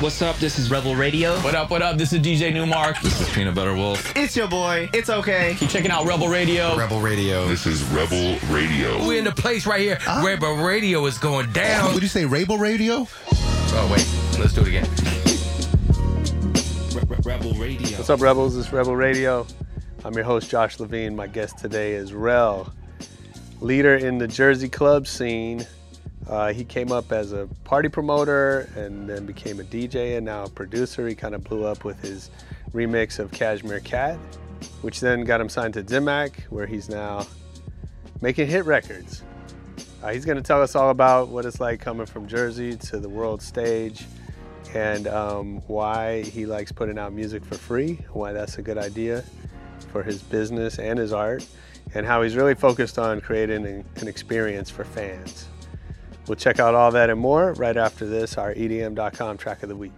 What's up? This is Rebel Radio. What up, what up? This is DJ Newmark. This is Peanut Butter Wolf. It's your boy. It's okay. Keep checking out Rebel Radio. Rebel Radio. This is Rebel Radio. We're in the place right here. Ah. Rebel Radio is going down. Would you say Rebel Radio? Oh, wait. Let's do it again. Rebel Radio. What's up, Rebels? It's Rebel Radio. I'm your host, Josh Levine. My guest today is R3ll, leader in the Jersey club scene. Uh, he came up as a party promoter and then became a DJ and now a producer. He kind of blew up with his remix of Cashmere Cat, which then got him signed to Dim Mak, where he's now making hit records. Uh, he's going to tell us all about what it's like coming from Jersey to the world stage and um, why he likes putting out music for free, why that's a good idea for his business and his art, and how he's really focused on creating an, an experience for fans. We'll check out all that and more right after this, our EDM.com track of the week.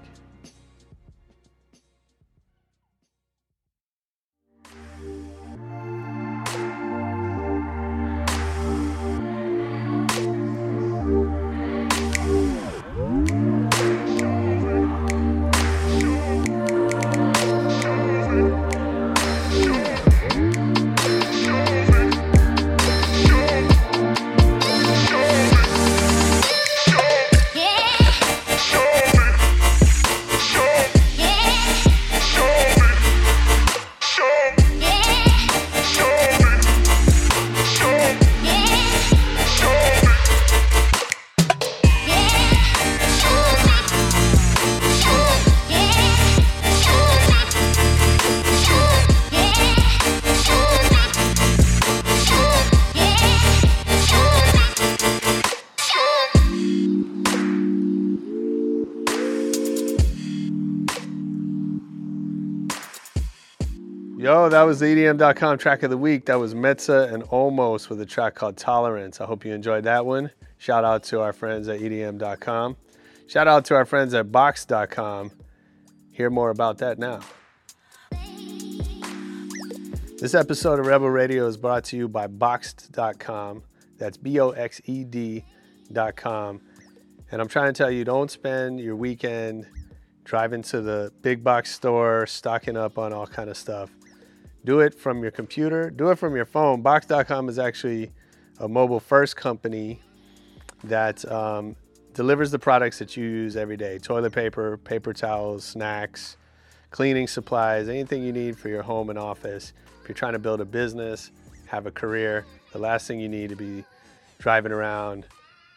That was the EDM.com track of the week. That was Metza and Almost with a track called Tolerance. I hope you enjoyed that one. Shout out to our friends at EDM.com. Shout out to our friends at Boxed.com. Hear more about that now. This episode of Rebel Radio is brought to you by Boxed.com. That's B O X E D.com. And I'm trying to tell you, don't spend your weekend driving to the big box store, stocking up on all kind of stuff. Do it from your computer, do it from your phone. Boxed.com is actually a mobile first company that um, delivers the products that you use every day toilet paper, paper towels, snacks, cleaning supplies, anything you need for your home and office. If you're trying to build a business, have a career, the last thing you need to be driving around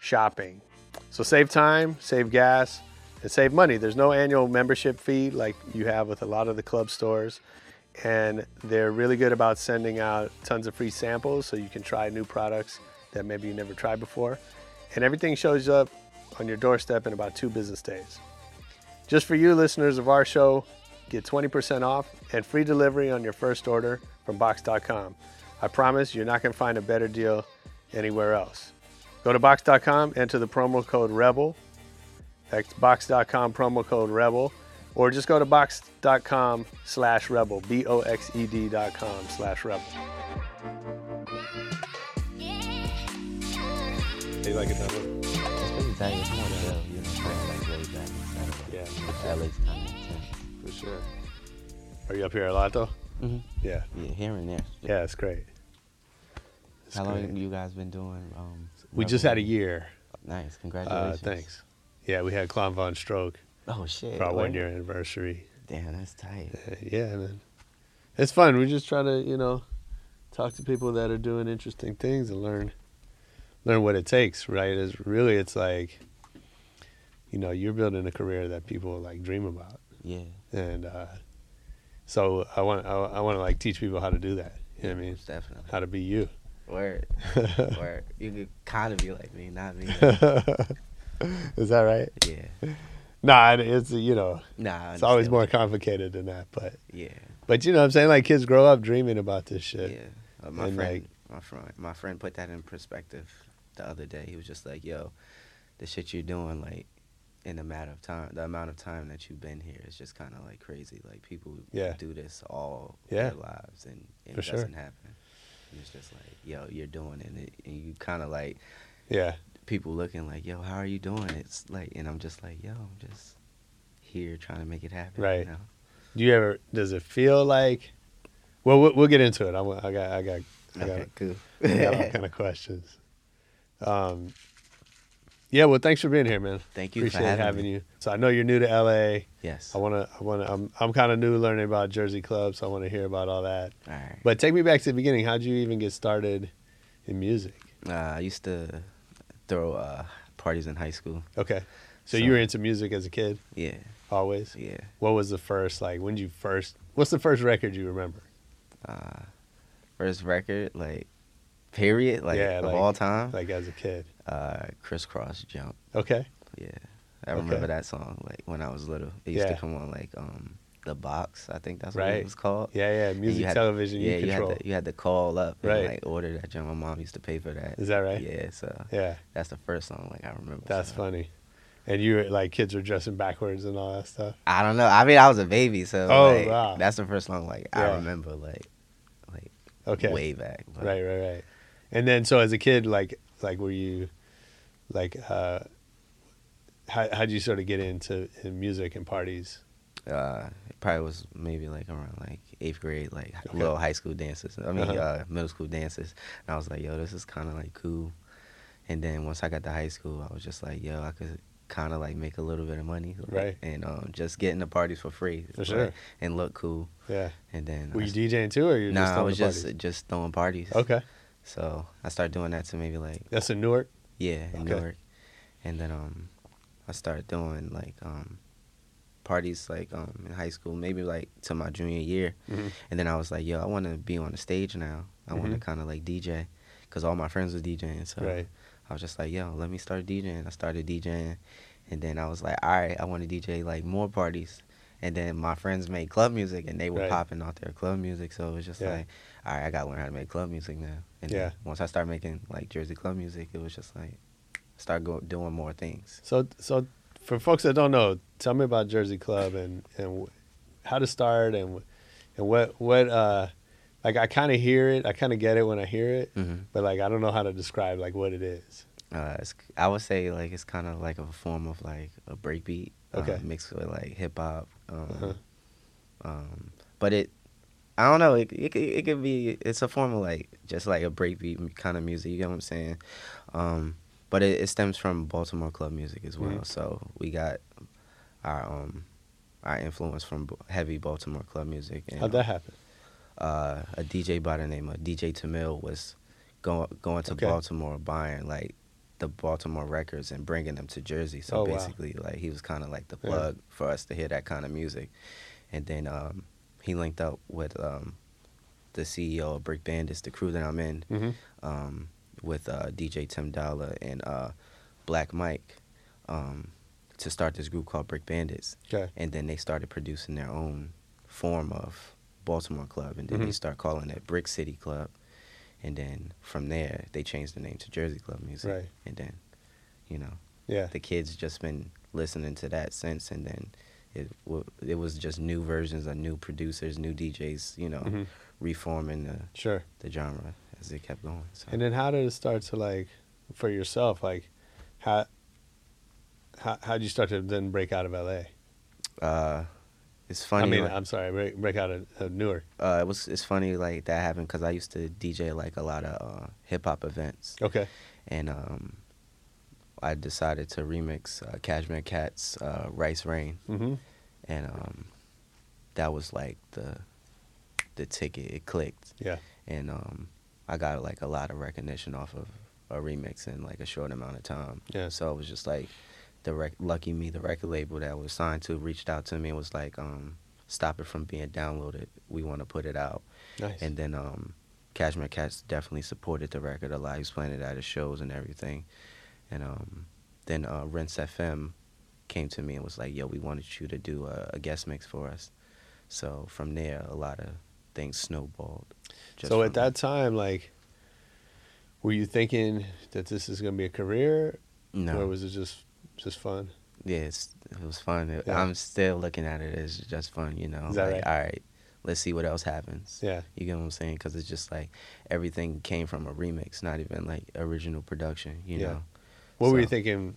shopping. So save time, save gas, and save money. There's no annual membership fee like you have with a lot of the club stores. And they're really good about sending out tons of free samples so you can try new products that maybe you never tried before. And everything shows up on your doorstep in about two business days. Just for you listeners of our show, get 20% off and free delivery on your first order from Boxed.com. I promise you're not going to find a better deal anywhere else. Go to Boxed.com, enter the promo code REBEL. That's Boxed.com promo code REBEL. Or just go to Boxed.com slash REBEL. B-O-X-E-D.com slash rebel. How you like it that way? It's pretty tight. It's more chill, you know, like laid back instead of Yeah, LA's kind of intense. for sure. Are you up here a lot though? Mm-hmm. Yeah. Yeah, here and there. Yeah, it's great. It's How great. long you guys been doing? Um, We just had a year. Nice, Uh, congratulations. thanks. Yeah, we had Claude VonStroke Oh shit. for our one year anniversary. Damn, that's tight. Uh, yeah, man. It's fun. We just try to, you know, talk to people that are doing interesting things and learn learn what it takes, right? Is really it's like you know, you're building a career that people like dream about. Yeah. And uh so I want I, I want to like teach people how to do that. You know what I mean? Definitely. How to be you. Word. Word. You could kind of be like me, not me. Is that right? yeah. Nah, it's you know, Nah. It's always more complicated than that, but you- Yeah. but you know what I'm saying like kids grow up dreaming about this shit. Yeah. Uh, my And, friend, like- my friend, my friend put that in perspective the other day. He was just like, "Yo, the shit you're doing, like, in the matter of time, the amount of time that you've been here is just kind of like crazy. Like people Yeah. do this all Yeah. their lives, and, and it sure. doesn't happen. And it's just like, yo, you're doing it, and, it, and you kind of like Yeah. People looking like, yo, how are you doing? It's like, and I'm just like, yo, I'm just here trying to make it happen. Right. You know? Do you ever? Does it feel like? Well, we'll, we'll get into it. I'm, I got, I got, I got, Okay, cool. I got all kind of questions. Um, yeah. Well, thanks for being here, man. Thank you for Appreciate having having me. you. So I know you're new to LA. Yes. I wanna, I wanna. I'm, I'm kind of new learning about Jersey clubs. So I want to hear about all that. All right. But take me back to the beginning. How'd you even get started in music? Uh, I used to throw uh, parties in high school. Okay. So, So- you were into music as a kid, Yeah. always. Yeah. What was the first like? When did you first? What's the first record you remember? Uh, first record, like, period, like, Yeah, of like- all time. Like as a kid. uh, Kris Kross Jump. Okay. Yeah, I Okay. remember that song like when I was little. It used Yeah. to come on like um the box. I think that's what Right. it was called. Yeah, yeah. Music television. Yeah, you control. had to you had to call up and Right. like order that. My mom used to pay for that. Is that right? Yeah, so Yeah, that's the first song like I remember. that's so. funny. And you were like kids were dressing backwards and all that stuff. I don't know. I mean, I was a baby, so Oh, like, wow. that's the first song like Yeah. I remember like like Okay. way back. but- Right, right, right. And then so as a kid, like like were you like uh how how'd you sort of get into in music and parties? Uh, it probably was maybe like around like eighth grade, like Okay. little high school dances. I mean, Uh-huh. uh middle school dances. And I was like, yo, this is kind of like cool. And then once I got to high school, I was just like, yo, I could kind of like make a little bit of money, like, Right. And um, just getting the parties for free, For like, sure. and look cool. Yeah. And then Were I you DJing too, or you nah, just I was just parties? just throwing parties. okay. So I started doing that to maybe like That's in Newark. yeah, in Okay. Newark. And then um I started doing like um parties like um in high school, maybe like to my junior year. Mhm. And then I was like, yo, I want to be on the stage now. I want to kind of like DJ cuz all my friends were DJing. So Right. I was just like, yo, let me start DJing. I started DJing and then I was like, all right, I want to DJ like more parties. And then my friends made club music and they were Right. popping out their club music. So it was just Yeah. like, all right, I got to learn how to make club music now. And Yeah. then once I started making like Jersey club music, it was just like, start go, doing more things. So so for folks that don't know, tell me about Jersey Club and and how to start and and what what uh like I kind of hear it, I kind of get it when I hear it, hmm but like I don't know how to describe like what it is. Uh, it's, I would say like it's kind of like a form of like a breakbeat, uh, Okay. mixed with like hip hop. Um, Uh-huh. um, but it, I don't know. It, it could- it could be. It's a form of like just like a breakbeat kind of music. You get what I'm saying? Um, but it, it stems from Baltimore club music as well. Mhm. So we got our um our influence from heavy Baltimore club music. And, How'd that happen? uh, a DJ by the name of DJ Tameil was going going to Okay. Baltimore buying like the Baltimore records and bringing them to Jersey. So Oh, wow. basically, like he was kind of like the Yeah. plug for us to hear that kind of music. And then um, he linked up with um, the CEO of Brick Bandits, the crew that I'm in, Mm-hmm. um, with uh, DJ Tim Dolla and uh, Black Mike um, to start this group called Brick Bandits Okay. and then they started producing their own form of Baltimore club, and then Mhm. they start calling it Brick City Club, and then from there they changed the name to Jersey Club Music, Right. and then, you know, Yeah. the kids just been listening to that since, and then it w- it was just new versions of new producers, new DJs, you know, Mhm. reforming the Sure. the genre as it kept going. So. And then how did it start to like for yourself like how how how'd you start to then break out of LA? uh, it's funny. I mean, like- I'm sorry, break, break out of, of Newark. uh, it was it's funny like that happened because I used to DJ like a lot of uh, hip hop events. Okay. and um, I decided to remix uh, Cashmere Cat's uh, "Rice Rain," Mm-hmm. and um, that was like the the ticket. It clicked, Yeah. and um, I got like a lot of recognition off of a remix in like a short amount of time. Yeah. So it was just like the rec- lucky me, the record label that I was signed to reached out to me and was like, um, "Stop it from being downloaded. We want to put it out." Nice. And then um, Cashmere Cats definitely supported the record a lot. He was playing it at his shows and everything. And um, then uh, Rinse FM came to me and was like, "Yo, we wanted you to do a, a guest mix for us." So from there, a lot of things snowballed. Just so at that time, like, were you thinking that this is gonna be a career, no, or was it just just fun? yeah, it's, it was fun. It- Yeah. I'm still looking at it as just fun, you know. Is that like, right? all right, let's see what else happens. Yeah. You get what I'm saying? Because it's just like everything came from a remix, not even like original production. You Yeah. know. What were you thinking?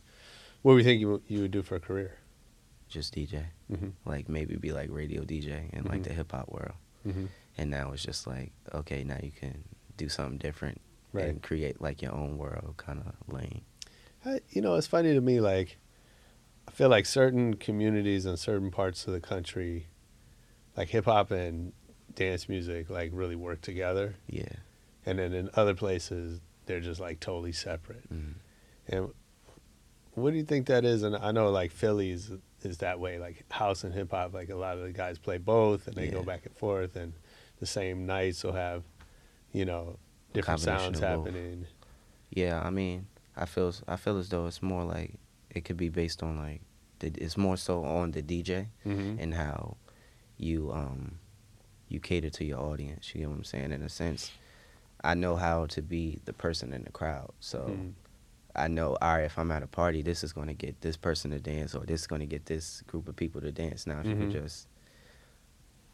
What were you thinking you, would do for a career? just DJ. Mhm. Like maybe be like radio DJ in like Mhm. the hip hop world. Mhm. And now it's just like, okay, now you can do something different Right. and create like your own world kind of lane. I, you know, it's funny to me. Like, I feel like certain communities in certain parts of the country, like hip hop and dance music, like really work together, Yeah. and then in other places they're just like totally separate. Mhm. And what do you think that is? And I know like Philly's is that way. Like house and hip hop, like a lot of the guys play both, and they go back and forth, and the same nights will have, you know, different sounds happening. Yeah, I mean, I feel I feel as though it's more like it could be based on like the, it's more so on the DJ Mm-hmm. and how you um you cater to your audience. You get what I'm saying? In a sense, I know how to be the person in the crowd, so. Mhm. I know, all right, if I'm at a party, this is going to get this person to dance, or this is going to get this group of people to dance. Now, if you Mhm. could just,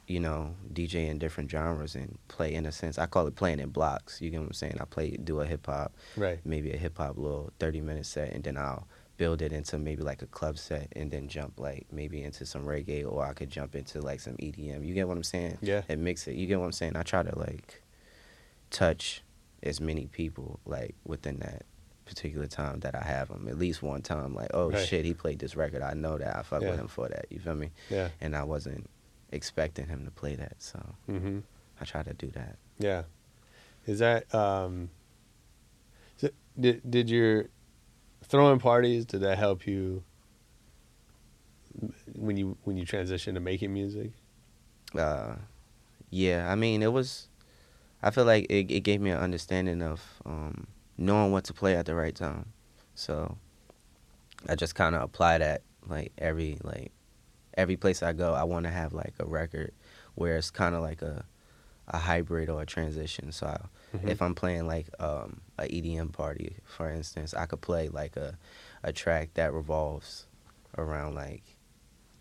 you know, DJ in different genres and play in a sense, I call it playing in blocks. You get what I'm saying? I play, do a hip hop, Right. maybe a hip hop little 30 minute set, and then I'll build it into maybe like a club set, and then jump like maybe into some reggae, or I could jump into like some EDM. You get what I'm saying? Yeah. And mix it. You get what I'm saying? I try to like touch as many people like within that particular time that I have him. At least one time, like, oh Right. shit, he played this record. I know that. I fuck Yeah. with him for that. You feel me? Yeah. And I wasn't expecting him to play that, so Mm-hmm. I try to do that. Yeah. Is that um so did did your throwing parties did that help you when you when you transition to making music? uh, yeah, I mean, it was. I feel like it, it gave me an understanding of um, knowing what to play at the right time. So I just kind of apply that like every like every place I go. I want to have like a record where it's kind of like a a hybrid or a transition. So I, Mhm. if I'm playing like um, a EDM party, for instance, I could play like a a track that revolves around like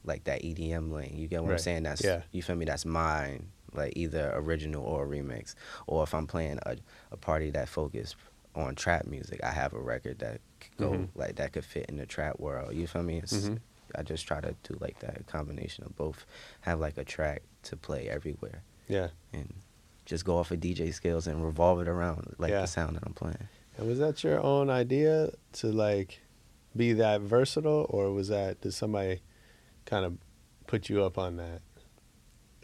like that EDM lane. You get what Right. I'm saying? That's Yeah. you feel me? That's mine, like either original or a remix. Or if I'm playing a, a party that focused on trap music, I have a record that could go Mhm. like that could fit in the trap world. You feel me? It's, Mhm. I just try to do like that combination of both. Have like a track to play everywhere Yeah. and just go off of DJ skills and revolve it around like Yeah. the sound that I'm playing. And was that your own idea to like be that versatile or was that did somebody kind of put you up on that?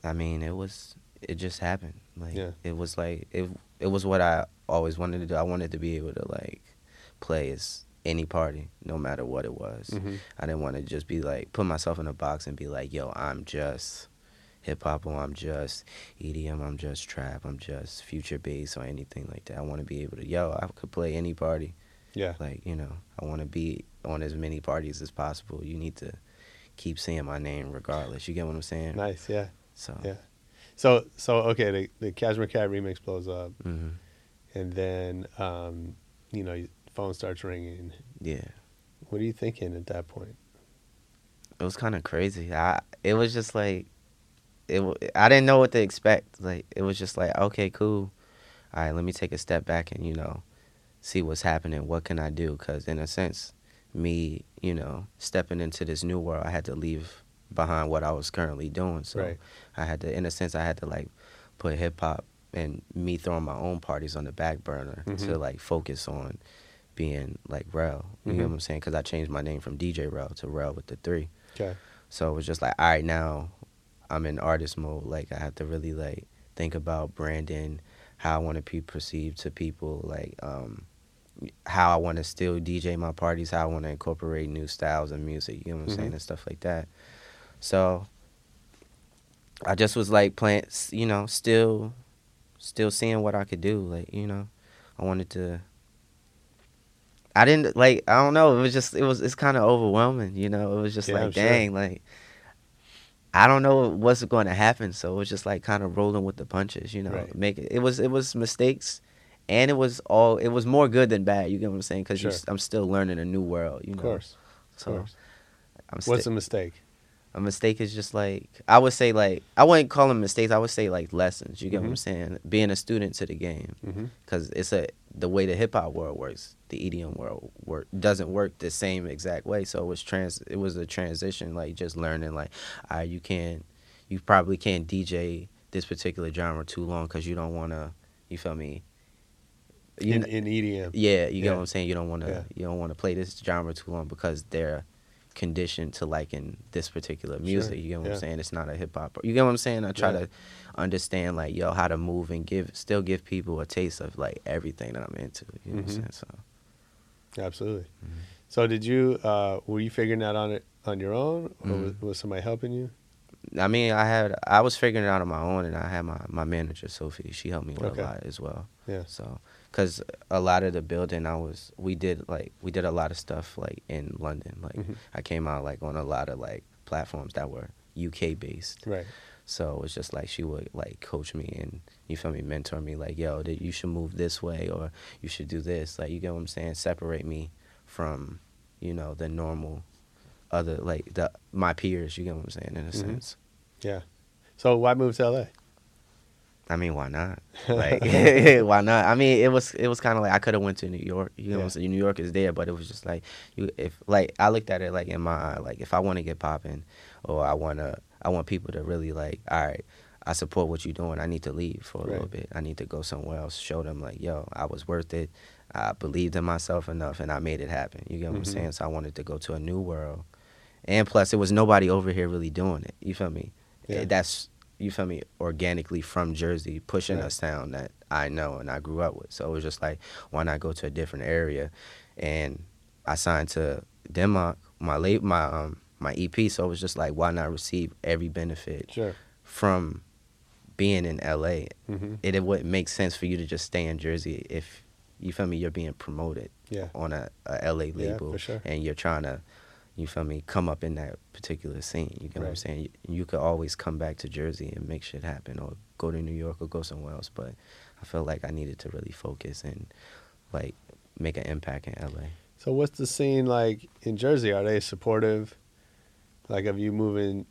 I mean, it was it just happened. Like Yeah. it was like it it was what I always wanted to do. I wanted to be able to like play as any party, no matter what it was. Mhm. I didn't want to just be like put myself in a box and be like, yo, I'm just hip hop or I'm just EDM, I'm just trap, I'm just future bass or anything like that. I want to be able to, yo, I could play any party. Yeah. Like, you know, I want to be on as many parties as possible. You need to keep saying my name regardless. You get what I'm saying? Nice, yeah. So, Yeah. So so okay, the the Cashmere Cat remix blows up mhm. and then um you know, phone starts ringing. yeah. What are you thinking at that point? it was kind of crazy. I it was just like it. I didn't know what to expect. Like it was just like okay, cool. All right, let me take a step back and you know see what's happening. What can I do? Because in a sense, me you know stepping into this new world, I had to leave behind what I was currently doing. So Right. I had to, in a sense, I had to like put hip hop and me throwing my own parties on the back burner to Mhm. like focus on being like Rel. You know Mhm. what I'm saying? Because I changed my name from DJ R3ll to Rel with the three. Okay. So it was just like, all right, now I'm in artist mode. Like I have to really like think about branding, how I want to be perceived to people, like um, how I want to still DJ my parties, how I want to incorporate new styles of music. You know what I'm saying Mhm. and stuff like that. So I just was like playing, you know, still, still seeing what I could do. Like you know, I wanted to. I didn't like. I don't know. It was just. It was. It's kind of overwhelming. You know. It was just Yeah, I'm like, sure. dang, like. I don't know what's going to happen, so it was just like kind of rolling with the punches. You know, Right. make it. It was. It was mistakes, and it was all. It was more good than bad. You get what I'm saying? Because Sure. I'm still learning a new world. You know. Of course. Of So course. I'm What's a mistake? A mistake is just like I would say like I wouldn't call them mistakes. I would say like lessons. You get what I'm saying? Being a student to the game, because it's a the way the hip hop world works. The EDM world work doesn't work the same exact way. So it was trans. It was a transition, like just learning like, ah, you can't, you probably can't DJ this particular genre too long because you don't want to. You feel me? You in, in EDM. yeah, you get Yeah. what I'm saying. You don't want to. Yeah. You don't want to play this genre too long because they're conditioned to liking this particular music. You get what yeah. I'm saying? It's not a hip hop. You get what I'm saying? I try Yeah. to understand like yo how to move and give still give people a taste of like everything that I'm into. You know Mhm. what I'm saying? So Absolutely. Mm-hmm. So did you? Uh, were you figuring that on it on your own, or was, Mhm. was somebody helping you? I mean, I had I was figuring it out on my own, and I had my my manager Sophie. She helped me with Okay. a lot as well. Yeah. So, cause a lot of the building I was, we did like we did a lot of stuff like in London. Like Mhm. I came out like on a lot of like platforms that were UK based. Right. So it was just like she would like coach me and you feel me, mentor me like, yo, that you should move this way or you should do this. Like you get what I'm saying? Separate me from, you know, the normal other like the my peers, you get what I'm saying, in a Mhm. sense. Yeah. So why move to LA? I mean, why not? Like, why not? I mean, it was it was kind of like I could have went to New York. You know, what Yeah. I'm saying? New York is there, but it was just like you if like I looked at it like in my eye, like if I want to get popping, or I wanna I want people to really like, all right, I support what you're doing. I need to leave for a little bit. I need to go somewhere else. Show them like, yo, I was worth it. I believed in myself enough, and I made it happen. You get what Mhm. I'm saying? So I wanted to go to a new world, and plus, it was nobody over here really doing it. You feel me? Yeah. That's you feel me organically from Jersey, pushing Right. a sound that I know and I grew up with. So it was just like, why not go to a different area? And I signed to Dim Mak, my late my um my EP. So it was just like, why not receive every benefit Sure. from being in LA? hmm It, it wouldn't make sense for you to just stay in Jersey if you feel me. You're being promoted Yeah. on a, a LA label, for sure. and you're trying to, you feel me, come up in that particular scene. You get what I'm saying? You, you could always come back to Jersey and make shit happen, or go to New York or go somewhere else. But I felt like I needed to really focus and like make an impact in LA. So what's the scene like in Jersey? Are they supportive? Like of you moving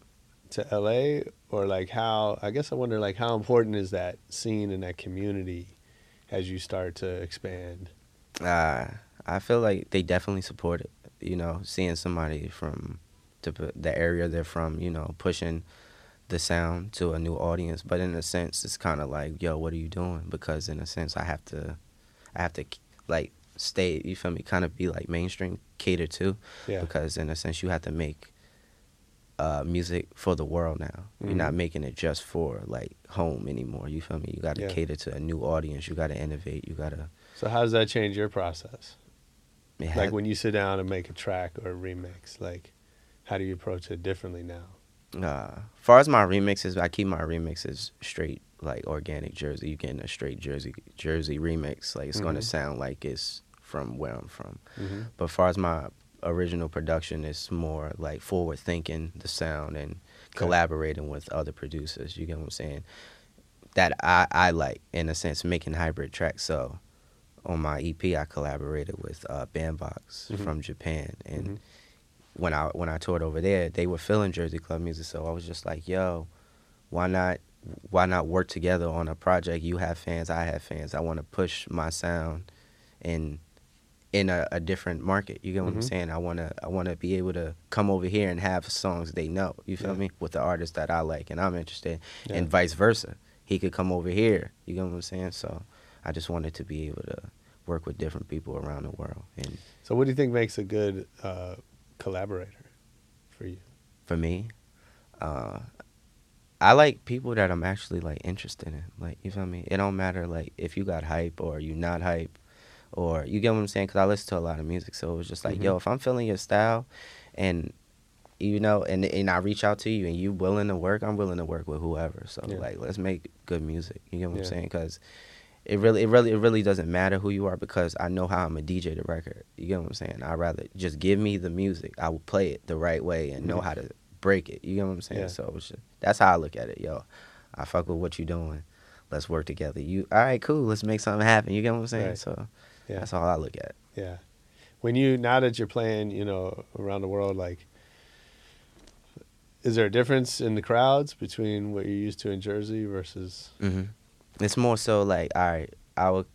to LA or like how I guess I wonder like how important is that scene and that community as you start to expand? Uh, I feel like they definitely support it. You know, seeing somebody from the the area they're from, you know, pushing the sound to a new audience. But in a sense, it's kind of like, yo, what are you doing? Because in a sense, I have to, I have to like stay. You feel me? Kind of be like mainstream, cater to. Yeah. Because in a sense, you have to make uh, music for the world now. You're not Mhm. making it just for like home anymore. You feel me? You got to Yeah. cater to a new audience. You got to innovate. You got to. So how does that change your process? Like when you sit down and make a track or a remix, like how do you approach it differently now? Uh, far as my remixes, I keep my remixes straight, like organic Jersey. You getting a straight Jersey Jersey remix, like it's gonna Mhm. sound like it's from where I'm from. Mm-hmm. But far as my original production, it's more like forward thinking the sound and collaborating with other producers. You get what I'm saying? That I I like in a sense making hybrid tracks. So on my EP, I collaborated with uh, Banvox Mhm. from Japan and Mhm. when I when I toured over there, they were feeling Jersey club music, so I was just like, "Yo, why not why not work together on a project? You have fans, I have fans. I want to push my sound in in a, a different market. You get what I'm Mhm. saying? I want to I want to be able to come over here and have songs they know. You feel Yeah. me? With the artists that I like and I'm interested, Yeah. and vice versa. He could come over here. You get what I'm saying? So I just wanted to be able to work with different people around the world and So what do you think makes a good uh, collaborator for you? for me, uh, I like people that I'm actually like interested in. Like you feel me? It don't matter like if you got hype or you not hype, or you get what I'm saying? Because I listen to a lot of music, so it was just like, Mhm. yo, if I'm feeling your style, and you know, and and I reach out to you and you willing to work, I'm willing to work with whoever. So Yeah. like, let's make good music. You get what Yeah. I'm saying? Because it really, it really, it really doesn't matter who you are because I know how I'm a DJ the record. You get what I'm saying? I rather just give me the music. I will play it the right way and know how to break it. You get what I'm saying? Yeah. So it's just, that's how I look at it, yo. I fuck with what you doing. Let's work together. You all right? Cool. Let's make something happen. You get what I'm saying? Right. So Yeah. that's all I look at. Yeah. When you now that you're playing, you know, around the world, like, is there a difference in the crowds between what you're used to in Jersey versus? hmm It's more so like, all right, I would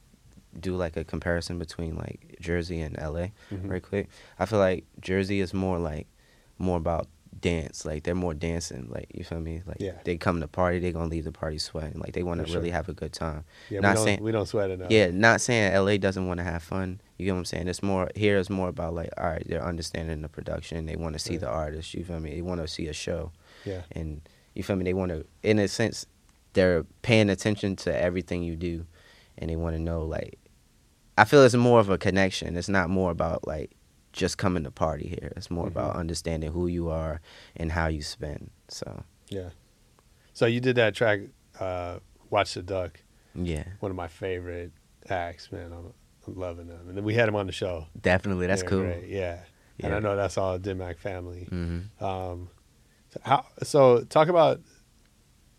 do like a comparison between like Jersey and LA, Mhm. right quick. I feel like Jersey is more like more about dance. Like they're more dancing. Like you feel me? Like Yeah. they come to party, they gonna leave the party sweating. Like they want to sure. really have a good time. Yeah, Not we don't saying- we don't sweat enough. Yeah, not saying LA doesn't want to have fun. You get what I'm saying? It's more here is more about like, all right, they're understanding the production. They want to see Right. the artist. You feel me? They want to see a show, yeah, and you feel me? They want to, in a sense, they're paying attention to everything you do, and they want to know like. I feel it's more of a connection. It's not more about like just coming to party here. It's more about Mhm. understanding who you are and how you spend. So yeah. So you did that track, uh, "Watch the Duck." yeah, One of my favorite acts, man. I'm, I'm loving them, and then we had them on the show. definitely that's They're cool. great, Yeah. and I know that's all Dim Mak family. hmm Um, so how? So talk about,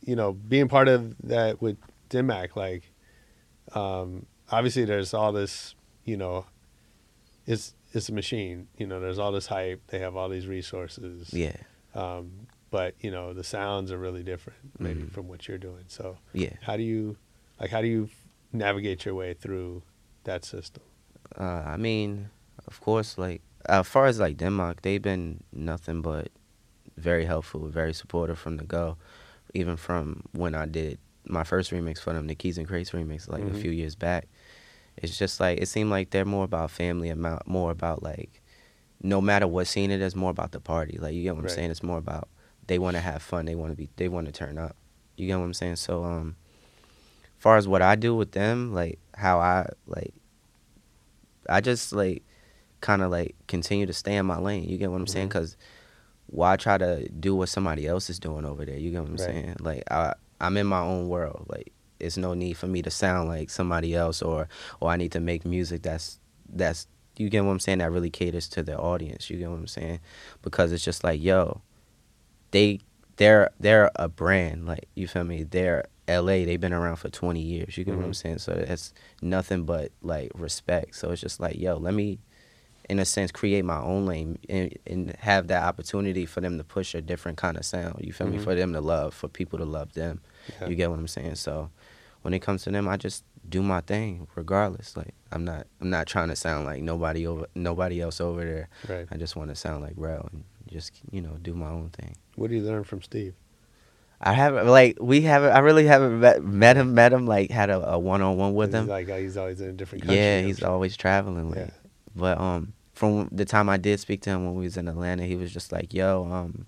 you know, being part of that with Dim Mak. Like, um, obviously, there's all this. You know, it's it's a machine. You know, there's all this hype. They have all these resources. Yeah, Um, but you know, the sounds are really different, maybe Mhm. from what you're doing. So yeah. how do you, like, how do you navigate your way through that system? Uh, I mean, of course, like as far as like Dim Mak, they've been nothing but very helpful, very supportive from the go. Even from when I did my first remix for them, the Keys N Krates remix, like Mhm. a few years back. It's just like it seemed like they're more about family, amount more about like no matter what scene it is, more about the party. Like you get what I'm saying? It's more about they want to have fun, they want to be, they want to turn up. You get what I'm saying? So um, far as what I do with them, like how I like I just like kind of like continue to stay in my lane. You get what I'm saying? Mhm. Because why try to do what somebody else is doing over there? You get what I'm Right. saying? Like I I'm in my own world. Like it's no need for me to sound like somebody else or or I need to make music that's that's you get what I'm saying that really caters to the audience. You get what I'm saying? Because it's just like yo, they they're they're a brand. Like you feel me? They're L.A. They've been around for 20 years. You get what I'm Mhm. saying? So it's nothing but like respect. So it's just like yo, let me in a sense create my own lane and, and have that opportunity for them to push a different kind of sound you feel me Mhm. for them to love for people to love them Yeah. you get what i'm saying so when it comes to them i just do my thing regardless like i'm not i'm not trying to sound like nobody over nobody else over there Right. i just want to sound like real and just you know do my own thing What do you learn from Steve? i haven't like we haven't i really haven't met, met him met him like had a, a one-on-one with He's him like he's always in a different country. yeah he's sure. always traveling like Yeah. But um, from the time I did speak to him when we was in Atlanta, he was just like, "Yo, um,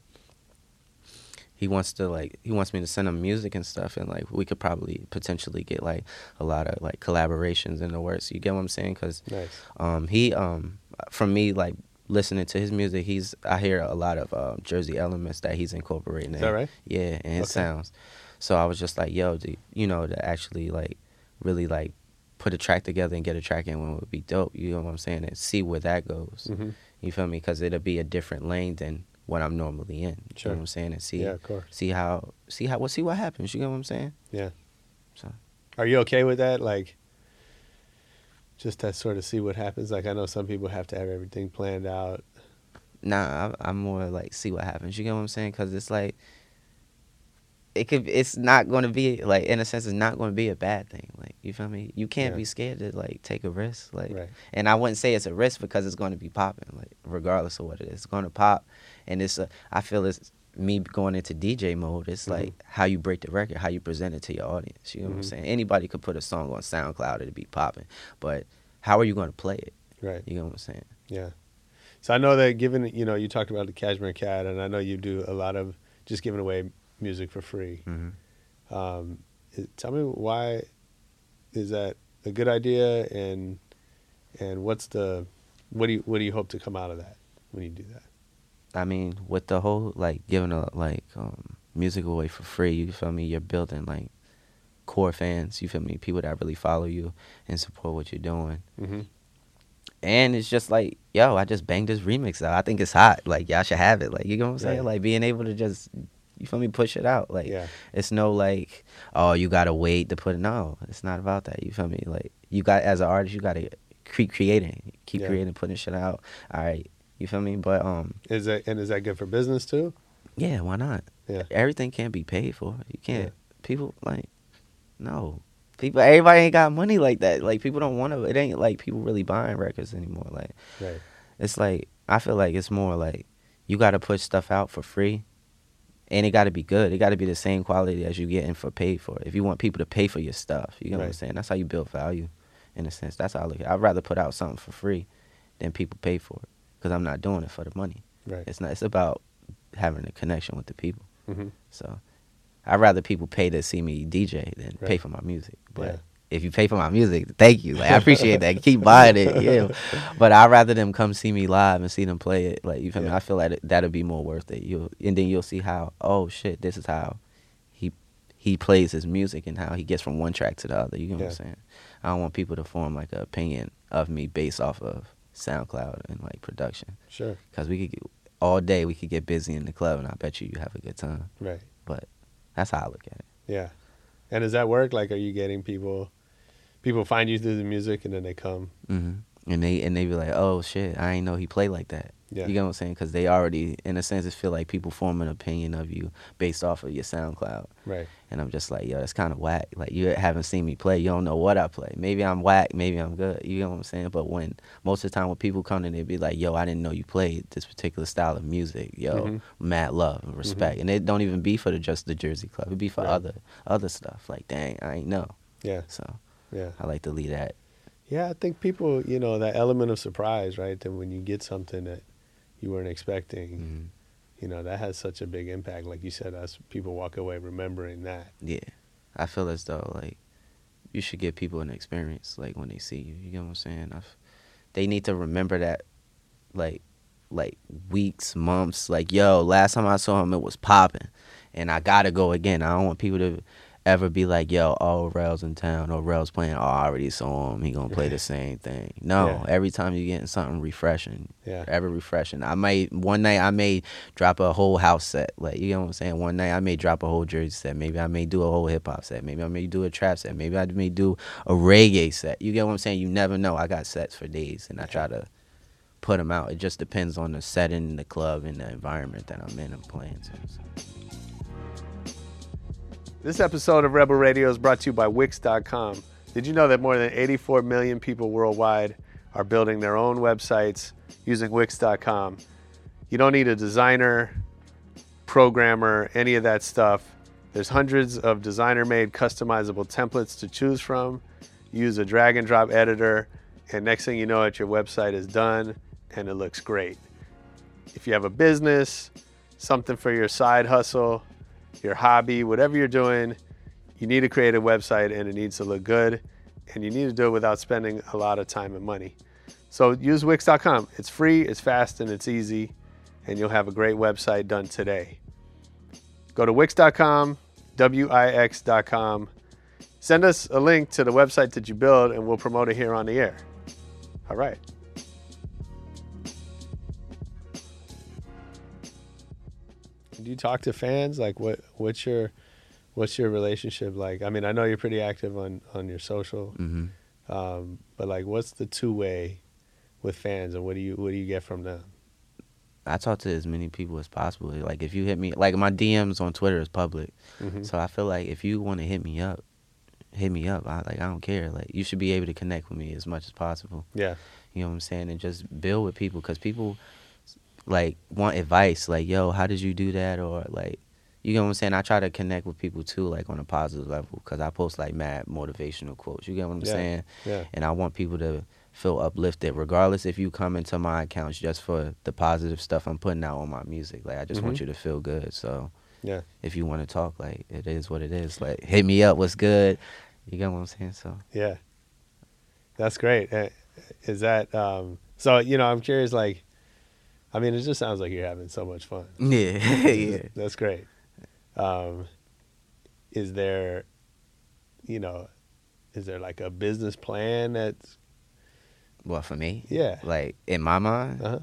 he wants to like he wants me to send him music and stuff, and like we could probably potentially get like a lot of like collaborations in the works. You get what I'm saying? Because nice. um, he um, from me like listening to his music, he's I hear a lot of uh, Jersey elements that he's incorporating. Is that right? Yeah, and his Okay. sounds. So I was just like, yo, to, you know, to actually like really like put a track together and get a track in one would be dope. You know what I'm saying? And see where that goes. hmm You feel me? Because it'll be a different lane than what I'm normally in. You Sure. know what I'm saying? And see, Yeah, of course. see how, see how, well, see what happens. You get what I'm saying? Yeah. So Are you okay with that? Like, just to sort of see what happens. Like, I know some people have to have everything planned out. nah, I'm more like see what happens. You get what I'm saying? Because it's like. It could. It's not going to be like, in a sense, it's not going to be a bad thing. Like, you feel me? You can't Yeah. be scared to like take a risk. Like, Right. And I wouldn't say it's a risk because it's going to be popping, like regardless of what it is, it's going to pop. And it's a, I feel it's me going into DJ mode. It's Mhm. like how you break the record, how you present it to your audience. You know what I'm Mhm. saying? Anybody could put a song on SoundCloud and it be popping, but how are you going to play it? Right. You know what I'm saying? Yeah. So I know that given, you know, you talked about the Cashmere Cat, and I know you do a lot of just giving away music for free. Mm-hmm. Um, tell me why is that a good idea, and and what's the what do you what do you hope to come out of that when you do that? I mean, with the whole like giving a like um, music away for free, you feel me? You're building like core fans. You feel me? People that really follow you and support what you're doing. Mm-hmm. And it's just like, yo, I just banged this remix out. I think it's hot. Like y'all should have it. Like you know what I'm saying? Right. Like being able to just you feel me push it out. Like Yeah. it's no like, oh, you gotta wait to put it. No, it's not about that. You feel me? Like you got as an artist, you gotta keep creating, keep Yeah. creating, putting shit out. All right, you feel me? But um, Is that and is that good for business too? Yeah, why not? Yeah. Everything can't be paid for. You can't. Yeah. People like, no. People, everybody ain't got money like that. Like people don't want to. It ain't like people really buying records anymore. Like Right. it's like I feel like it's more like you got to push stuff out for free, and it got to be good. It got to be the same quality as you getting for paid for. it. If you want people to pay for your stuff, you know what I'm saying. That's how you build value, in a sense. That's how I look. at it. I'd rather put out something for free than people pay for it because I'm not doing it for the money. Right. It's not. It's about having a connection with the people. hmm So I'd rather people pay to see me DJ than pay for my music. But Yeah. If you pay for my music, thank you. Like I appreciate that. Keep buying it. Yeah. But I'd rather them come see me live and see them play it. Like you feel me? I feel like that'll be more worth it. You'll and then you'll see how, oh shit, this is how he he plays his music and how he gets from one track to the other. You know what I'm saying? I don't want people to form like an opinion of me based off of SoundCloud and like production. Sure. Cause we could get, all day we could get busy in the club and I bet you you have a good time. Right. But that's how I look at it. Yeah. And does that work? Like, are you getting people? People find you through the music, and then they come. hmm And they and they be like, oh shit, I ain't know he played like that. Yeah. You get what I'm saying? Because they already, in a sense, it feel like people form an opinion of you based off of your SoundCloud. Right. And I'm just like, yo, that's kind of whack. Like you haven't seen me play, you don't know what I play. Maybe I'm whack, maybe I'm good. You know what I'm saying? But when most of the time when people come in, they be like, yo, I didn't know you played this particular style of music. Yo, Mhm. mad love and respect. And it don't even be for the just the Jersey Club. It be for Right. other other stuff. Like, dang, I ain't know. Yeah. So Yeah. I like to leave that. Yeah. I think people, you know, that element of surprise, right? That when you get something that you weren't expecting, Mhm. you know, that has such a big impact. Like you said, us people walk away remembering that. Yeah. I feel as though like you should give people an experience like when they see you. You get what I'm saying? I've, they need to remember that like like weeks, months, like, yo, last time I saw him it was popping. And I gotta go again. I don't want people to ever be like, yo, oh Rel's in town oh, or R3ll's playing, oh I already saw him, he gonna play the same thing. No. Yeah. Every time you're getting something refreshing. Yeah. Ever refreshing. I might one night I may drop a whole house set. Like you know what I'm saying? One night I may drop a whole Jersey set. Maybe I may do a whole hip hop set. Maybe I may do a trap set. Maybe I may do a reggae set. You get what I'm saying? You never know. I got sets for days and I try to put them out. It just depends on the setting, the club, and the environment that I'm in and playing to. So. This episode of Rebel Radio is brought to you by Wix.com. Did you know that more than 84 million people worldwide are building their own websites using Wix.com? You don't need a designer, programmer, any of that stuff. There's hundreds of designer made customizable templates to choose from. Use a drag and drop editor, and next thing you know it, your website is done and it looks great. If you have a business, something for your side hustle, your hobby, whatever you're doing, you need to create a website and it needs to look good. And you need to do it without spending a lot of time and money. So use Wix.com. It's free, it's fast, and it's easy. And you'll have a great website done today. Go to Wix.com, W I X.com. Send us a link to the website that you build, and we'll promote it here on the air. All right. Do you talk to fans? Like, what what's your what's your relationship like? I mean, I know you're pretty active on on your social, hmm um, but like, what's the two way with fans, and what do you what do you get from them? I talk to as many people as possible. Like if you hit me, like my DMs on Twitter is public, Mhm. so I feel like if you want to hit me up, hit me up. I like I don't care. Like you should be able to connect with me as much as possible. Yeah, You know what I'm saying? And just build with people because people like want advice. Like, yo, how did you do that? Or like, you know what I'm saying? I try to connect with people too, like on a positive level, because I post like mad motivational quotes. You get what I'm Yeah. saying? yeah, And I want people to feel uplifted, regardless if you come into my accounts just for the positive stuff I'm putting out on my music. Like, I just want Mhm. you to feel good. So, yeah. if you want to talk, like, it is what it is. Like, hit me up. What's good? You get what I'm saying? So, Yeah, that's great. Uh, Is that um, so? You know, I'm curious. Like, I mean, it just sounds like you're having so much fun. yeah, yeah. That's great. Um, is there, you know, is there like a business plan that's Well, for me, yeah? like in my mind, Uh huh.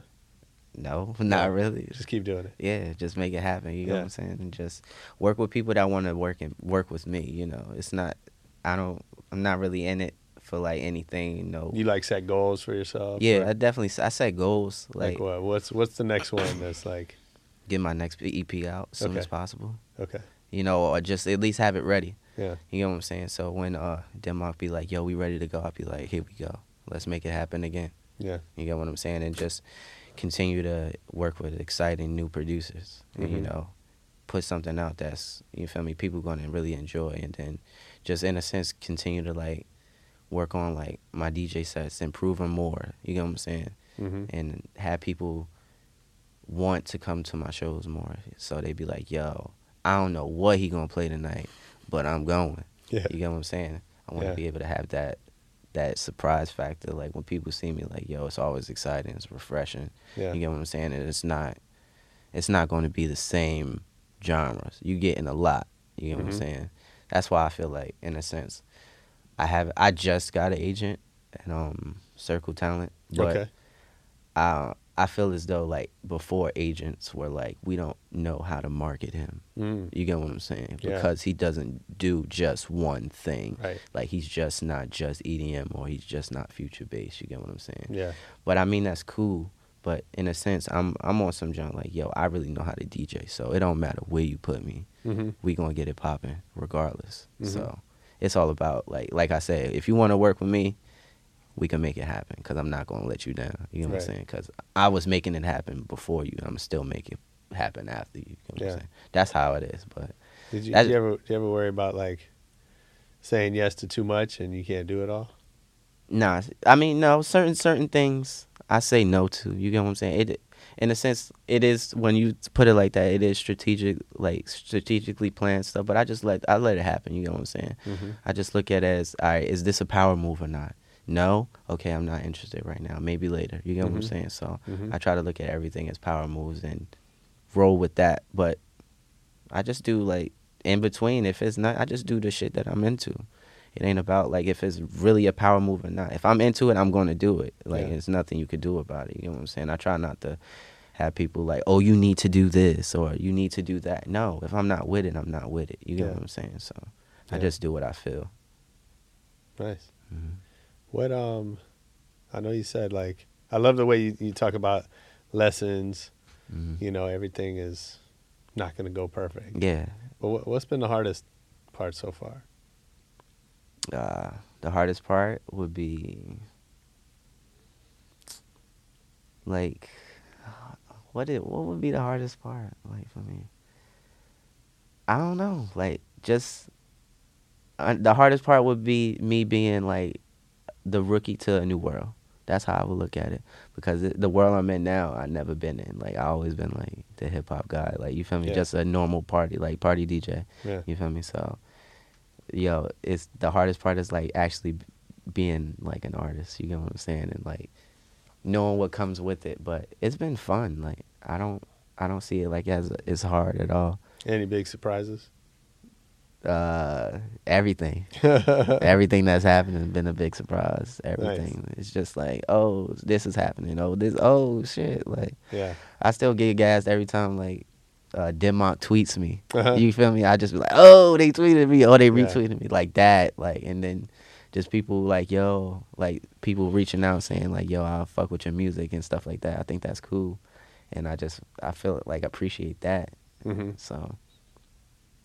no, not really. Just keep doing it. yeah, just make it happen. You know Yeah. what I'm saying? And just work with people that want to work and work with me. You know, it's not. I don't. I'm not really in it for like anything. You know. You like set goals for yourself? yeah, or, I definitely. I set goals. like, Like, what? What's what's the next one that's like? get my next EP out as soon Okay. as possible. Okay. You know, or just at least have it ready. Yeah. You know what I'm saying? So when uh Dim Mak be like, "Yo, we ready to go," I'll be like, "Here we go. Let's make it happen again." Yeah. You get what I'm saying? And just continue to work with exciting new producers. And, you Mhm. know, put something out that's you feel me, people gonna really enjoy and then just in a sense continue to like work on like my DJ sets, improve them more. You get what I'm saying? Mm-hmm. And have people want to come to my shows more. So they'd be like, yo, I don't know what he gonna play tonight, but I'm going. Yeah. You get what I'm saying? I want to Yeah. be able to have that that surprise factor. Like when people see me, like yo, it's always exciting. It's refreshing. Yeah. You get what I'm saying? And it's not, it's not going to be the same genres. You getting a lot. You get what Mhm. I'm saying? That's why I feel like, in a sense, I have. I just got an agent and um Circle Talent, but okay. I I feel as though like before agents were like we don't know how to market him. Mm. You get what I'm saying? Yeah. Because he doesn't do just one thing. Right. Like he's just not just EDM or he's just not future bass. You get what I'm saying? Yeah. But I mean that's cool. But in a sense, I'm I'm on some junk like yo, I really know how to DJ, so it don't matter where you put me, Mm-hmm. we gonna get it popping regardless. Mhm. So it's all about like like I said, if you want to work with me, we can make it happen because I'm not gonna let you down. You know what Right. I'm saying? Because I was making it happen before you, and I'm still making it happen after you. you know what Yeah. I'm saying? That's how it is. But Did you, did you ever did you ever worry about like saying yes to too much and you can't do it all? Nah, I mean no. Certain certain things I say no to. You get what I'm saying? It, in a sense, it is when you put it like that. It is strategic, like strategically planned stuff. But I just let I let it happen. You get what I'm saying? Mm-hmm. I just look at it as, all right, is this a power move or not? No, okay, I'm not interested right now. Maybe later. You get what I'm Mhm. saying? So Mhm. I try to look at everything as power moves and roll with that. But I just do like in between. If it's not, I just do the shit that I'm into. It ain't about like if it's really a power move or not. If I'm into it, I'm going to do it. Like Yeah. there's nothing you could do about it. You know what I'm saying? I try not to have people like, oh, you need to do this or you need to do that. No, if I'm not with it, I'm not with it. You get Yeah. what I'm saying? So I just do what I feel. Nice. Mhm. What um, I know you said like I love the way you, you talk about lessons. Mhm. You know, everything is not going to go perfect. Yeah. But what, what's been the hardest part so far? Uh, the hardest part would be like what it what would be the hardest part like for me? I don't know like just uh, the hardest part would be me being like the rookie to a new world. That's how i would look at it. Because it, the world i'm in now i've never been in. Like i always been like the hip-hop guy. Like you feel me? Yeah. just a normal party like party dj Yeah. you feel me? So, yo, it's the hardest part is like actually being like an artist. You get what I'm saying? And like knowing what comes with it. But it's been fun. Like I don't, I don't see it like as it's hard at all. Any big surprises? Uh, everything, everything that's happened has been a big surprise. Everything. It's just like, oh, this is happening. Oh, this. Oh shit. Like yeah. I still get gassed every time like uh, Dim Mak tweets me. Uh-huh. You feel me? I just be like, oh, they tweeted me, oh, they Yeah. retweeted me, like that, like, and then just people like, yo, like people reaching out saying like, yo, I'll fuck with your music and stuff like that. I think that's cool, and I just I feel like appreciate that. hmm So,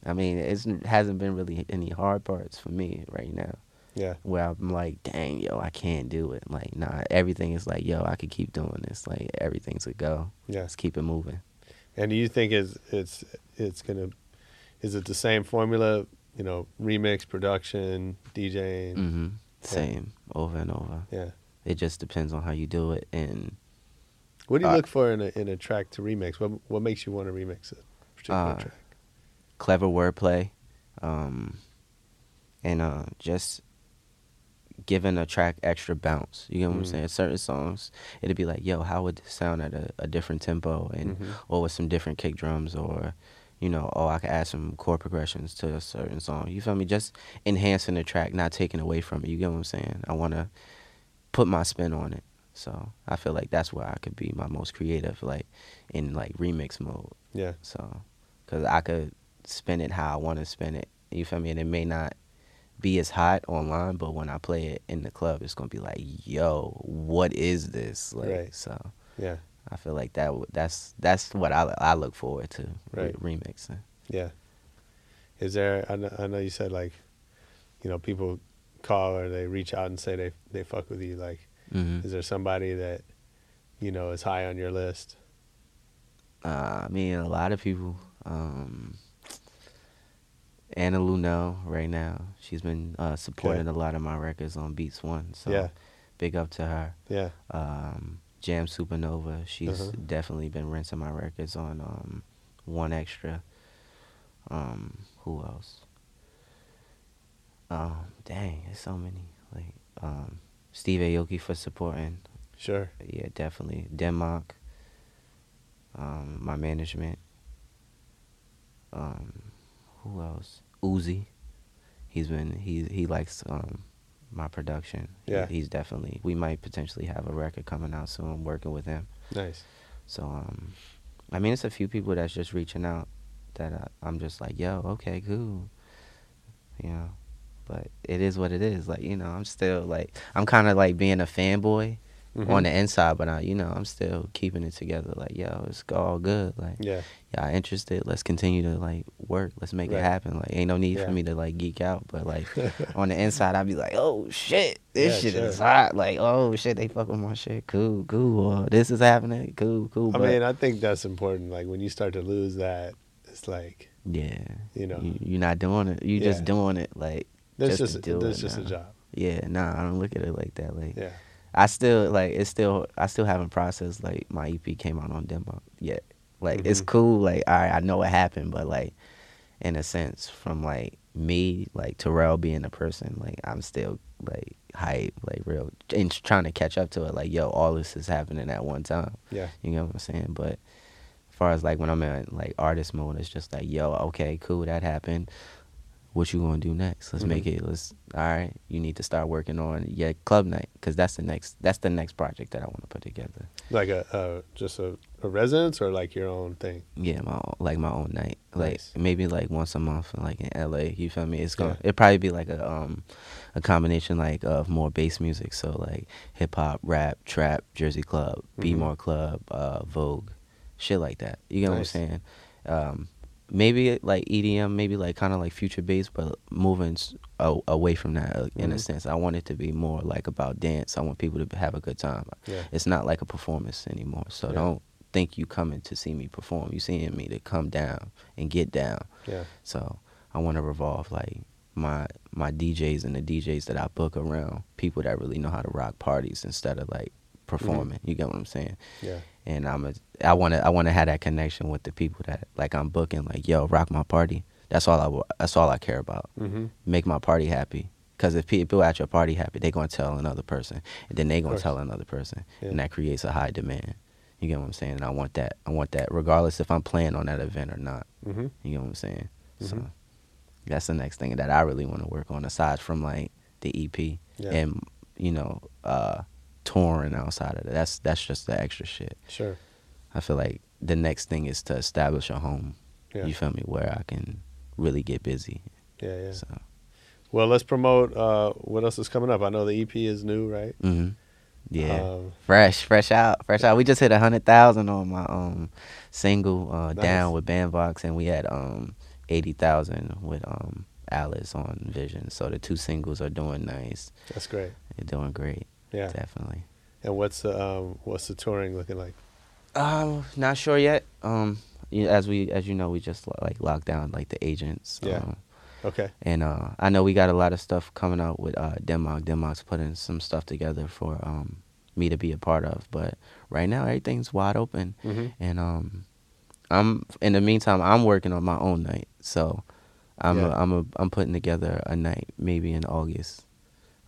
I mean, it's, it hasn't been really any hard parts for me right now. Yeah. Where I'm like, dang, yo, I can't do it. Like, nah, everything is like, yo, I could keep doing this. Like, everything's a go. Yeah. Let's keep it moving. And do you think is it's it's gonna is it the same formula? You know, remix, production, DJing. hmm Same over and over. Yeah. It just depends on how you do it, and What do you Uh, look for in a in a track to remix? What what makes you want to remix a particular Uh, track? clever wordplay, um, and uh, just giving a track extra bounce. You know what I'm Mm. saying? Certain songs, it'd be like, "Yo, how would this sound at a, a different tempo, and Mhm. or with some different kick drums, or you know, oh, I could add some chord progressions to a certain song. You feel me? Just enhancing the track, not taking away from it. You get what I'm saying? I want to put my spin on it. So I feel like that's where I could be my most creative, like in like remix mode. Yeah. So, cause I could spin it how I want to spin it. You feel me? And it may not be as hot online, but when I play it in the club, it's gonna be like, yo, what is this? Like, Right. so Yeah. I feel like that that's that's what I I look forward to Right. re- remixing. Yeah. Is there? I know, I know you said like, you know, people call or they reach out and say they they fuck with you. Like, hmm is there somebody that, you know, is high on your list? Uh, I mean, a lot of people. Um, Anna Lunoe right now, she's been uh, supporting a lot of my records on Beats One. So Yeah. big up to her. Yeah. um, Jam Supernova. She's Uh-huh. definitely been rinsing my records on um, 1Xtra. Um, who else? Um, dang, there's so many. Like um, Steve Aoki for supporting. Sure. Yeah, definitely. Dim Mak. Um, my management. Um, who else? Uzi. He's been he he likes um my production. He- Yeah. he's definitely. We might potentially have a record coming out soon. Working with him. Nice. So um, I mean, it's a few people that's just reaching out that I, I'm just like, yo, okay, cool. You know, but it is what it is. Like you know, I'm still like I'm kind of like being a fanboy Mhm. on the inside, but I, you know, I'm still keeping it together. Like yo, it's all good. Like Yeah. y'all interested? Let's continue to like work. Let's make Right. it happen. Like ain't no need Yeah. for me to like geek out, but like on the inside, I'd be like, oh shit, this Yeah, shit sure. is hot. Like oh shit, they fuck with my shit. Cool, cool. Or this is happening. Cool, cool. I but- mean, I think that's important. Like when you start to lose that, it's like Yeah. you know, You, you're not doing it. You just Yeah. doing it like that's just just that's just a job. yeah, nah, I don't look at it like that. Like Yeah. I still like it's still I still haven't processed like my EP came out on Dim Mak yet. Like it's Mhm. cool, like all right, I know what happened, but like in a sense, from like me, like Terrell being a person, like I'm still like hype, like real and trying to catch up to it, like, yo, all this is happening at one time. Yeah. You know what I'm saying? But as far as like when I'm in like artist mode, it's just like, yo, okay, cool, that happened. What you gonna do next? Let's make it. Let's. All right, you need to start working on your club night because that's the next. That's the next project that I want to put together. Like a uh, just a, a residence or like your own thing. Yeah, my own, like my own night, like Nice. maybe like once a month, like in LA. You feel me? It's gonna it probably be like a um a combination like of more bass music, so like hip hop, rap, trap, Jersey Club, Be Mhm. More Club, uh, Vogue, shit like that. You get Nice. what I'm saying? Um, maybe like EDM, maybe like kind of like future bass, but moving s- a- away from that uh, in a Mhm. sense. I want it to be more like about dance. I want people to have a good time. Yeah. It's not like a performance anymore. So Yeah. don't think you coming to see me perform. You seeing me to come down and get down. Yeah. So I want to revolve like my my DJs and the DJs that I book around people that really know how to rock parties instead of like performing. You get what I'm saying? Yeah. And I'm a, I want to I want to have that connection with the people that like I'm booking like yo rock my party. That's all I that's all I care about. Mm-hmm. Make my party happy. Because if people at your party happy, they gonna tell another person, and then they gonna tell another person, Yeah. and that creates a high demand. You get what I'm saying? And I want that. I want that, regardless if I'm playing on that event or not. Mm-hmm. You get what I'm saying? So Mhm. that's the next thing that I really want to work on, aside from like the EP Yeah. and you know uh, touring outside of that. That's that's just the extra shit. Sure. I feel like the next thing is to establish a home. Yeah. You feel me? Where I can really get busy. Yeah. Yeah. So. Well, let's promote uh, what else is coming up. I know the EP is new, right? hmm Yeah. Um, fresh, fresh out, fresh out. We just hit a hundred thousand on my um single uh, Nice. down with Banvox, and we had um eighty thousand with um Alice on Vision. So the two singles are doing nice. that's great. They're doing great. Yeah. Definitely. And what's the um, what's the touring looking like? Um, not sure yet. Um, as we as you know, we just like locked down like the agents. Yeah. Um, Okay. And uh, I know we got a lot of stuff coming out with uh, Dim Mak. Denmark's putting some stuff together for um, me to be a part of. But right now, everything's wide open. Mhm. And um, I'm in the meantime, I'm working on my own night. So I'm Yeah. a, I'm a, I'm putting together a night maybe in August.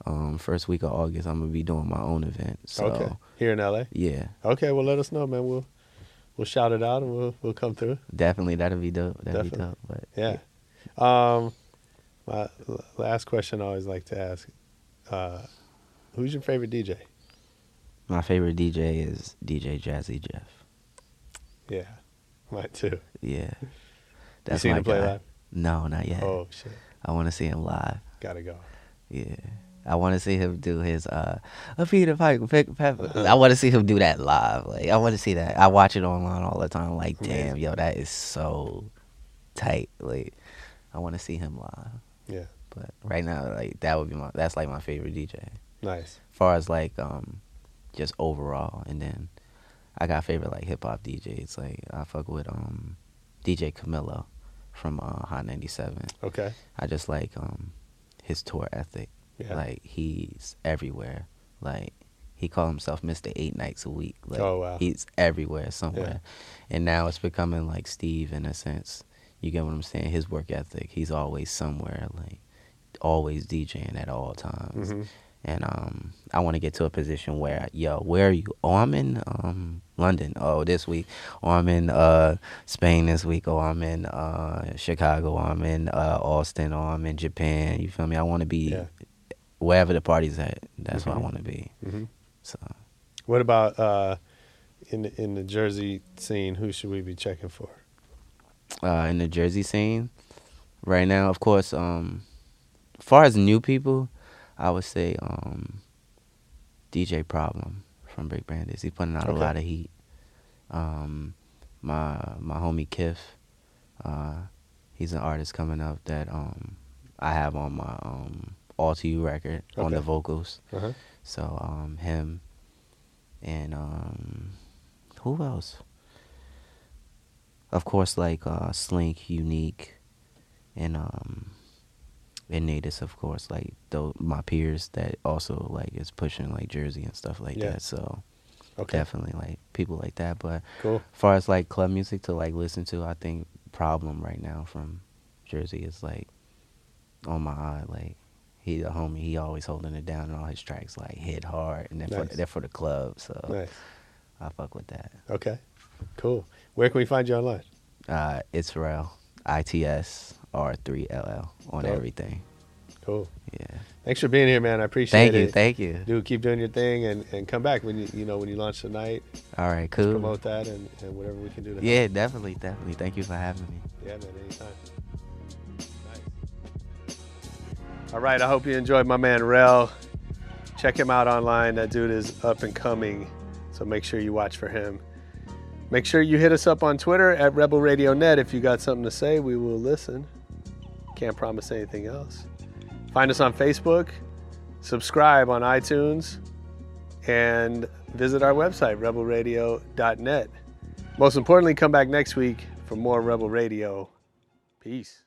Um, first week of August, I'm gonna be doing my own event. So okay. Here in LA. yeah, Okay. Well, let us know, man. We'll we'll shout it out and we'll we'll come through. definitely that'll be dope. That'll be Definitely. dope. But Yeah. Um, my last question I always like to ask: uh, Who's your favorite DJ? my favorite DJ is DJ Jazzy Jeff. Yeah, mine too. Yeah. you That's seen my him play guy. live? No, not yet. Oh shit, I want to see him live. gotta go. Yeah. I want to see him do his uh, a Peter Piper pick pepper. I want to see him do that live. Like I want to see that. I watch it online all the time. Like damn, yo, that is so tight. Like I want to see him live. Yeah. But right now, like that would be my that's like my favorite DJ. Nice. far as like um just overall and then I got favorite like hip hop DJs like I fuck with um DJ Camilo from uh Hot 97. Okay. I just like um his tour ethic. Yeah. Like he's everywhere. Like he called himself Mr. Eight Nights a Week. Like Oh, wow. he's everywhere somewhere. And now it's becoming like Steve in a sense. You get what I'm saying? His work ethic. He's always somewhere, like always DJing at all times. Mhm. And um I want to get to a position where yo, where are you? Oh, I'm in um London. Oh, this week. Or I'm in uh Spain this week. Or I'm in uh Chicago. Or I'm in uh Austin. Or I'm in Japan. You feel me? I want to be Yeah. Wherever the party's at. That's where I Mhm. want to be. Mhm. So What about uh, in the, in the Jersey scene? Who should we be checking for? uh, in the Jersey scene right now. Of course, um, far as new people, I would say um, DJ Problem from Big Bandits. He's putting out Okay. a lot of heat. Um, my my homie Kiff, uh, he's an artist coming up that um, I have on my um, All to You record on the vocals. Uh-huh. So um, him and um, who else? Of course, like uh, Sliink, UNIIQU3, and um, and Nadus, of course, like those my peers that also like is pushing like Jersey and stuff like Yeah. that. So Okay. definitely like people like that. But Cool. as far as like club music to like listen to, I think Problem right now from Jersey is like on my eye. Like he the homie, he always holding it down, and all his tracks like hit hard, and they're Nice. for they're for the club. So Nice. I fuck with that. Okay. Cool. Where can we find you online? Uh, it's R3ll, I T S R three L L on Dope. everything. Cool. Yeah. Thanks for being here, man. I appreciate Thank it. Thank you. Thank you. Dude, keep doing your thing and, and come back when you you know when you launch tonight. All right. Cool. Promote that and, and whatever we can do to Yeah, help. definitely, definitely. Thank you for having me. Yeah, man, anytime. All right, I hope you enjoyed my man R3ll. Check him out online. That dude is up and coming, so make sure you watch for him. Make sure you hit us up on Twitter at Rebel Radio Net if you got something to say. We will listen. Can't promise anything else. Find us on Facebook, subscribe on iTunes, and visit our website, rebelradio.net. Most importantly, come back next week for more Rebel Radio. Peace.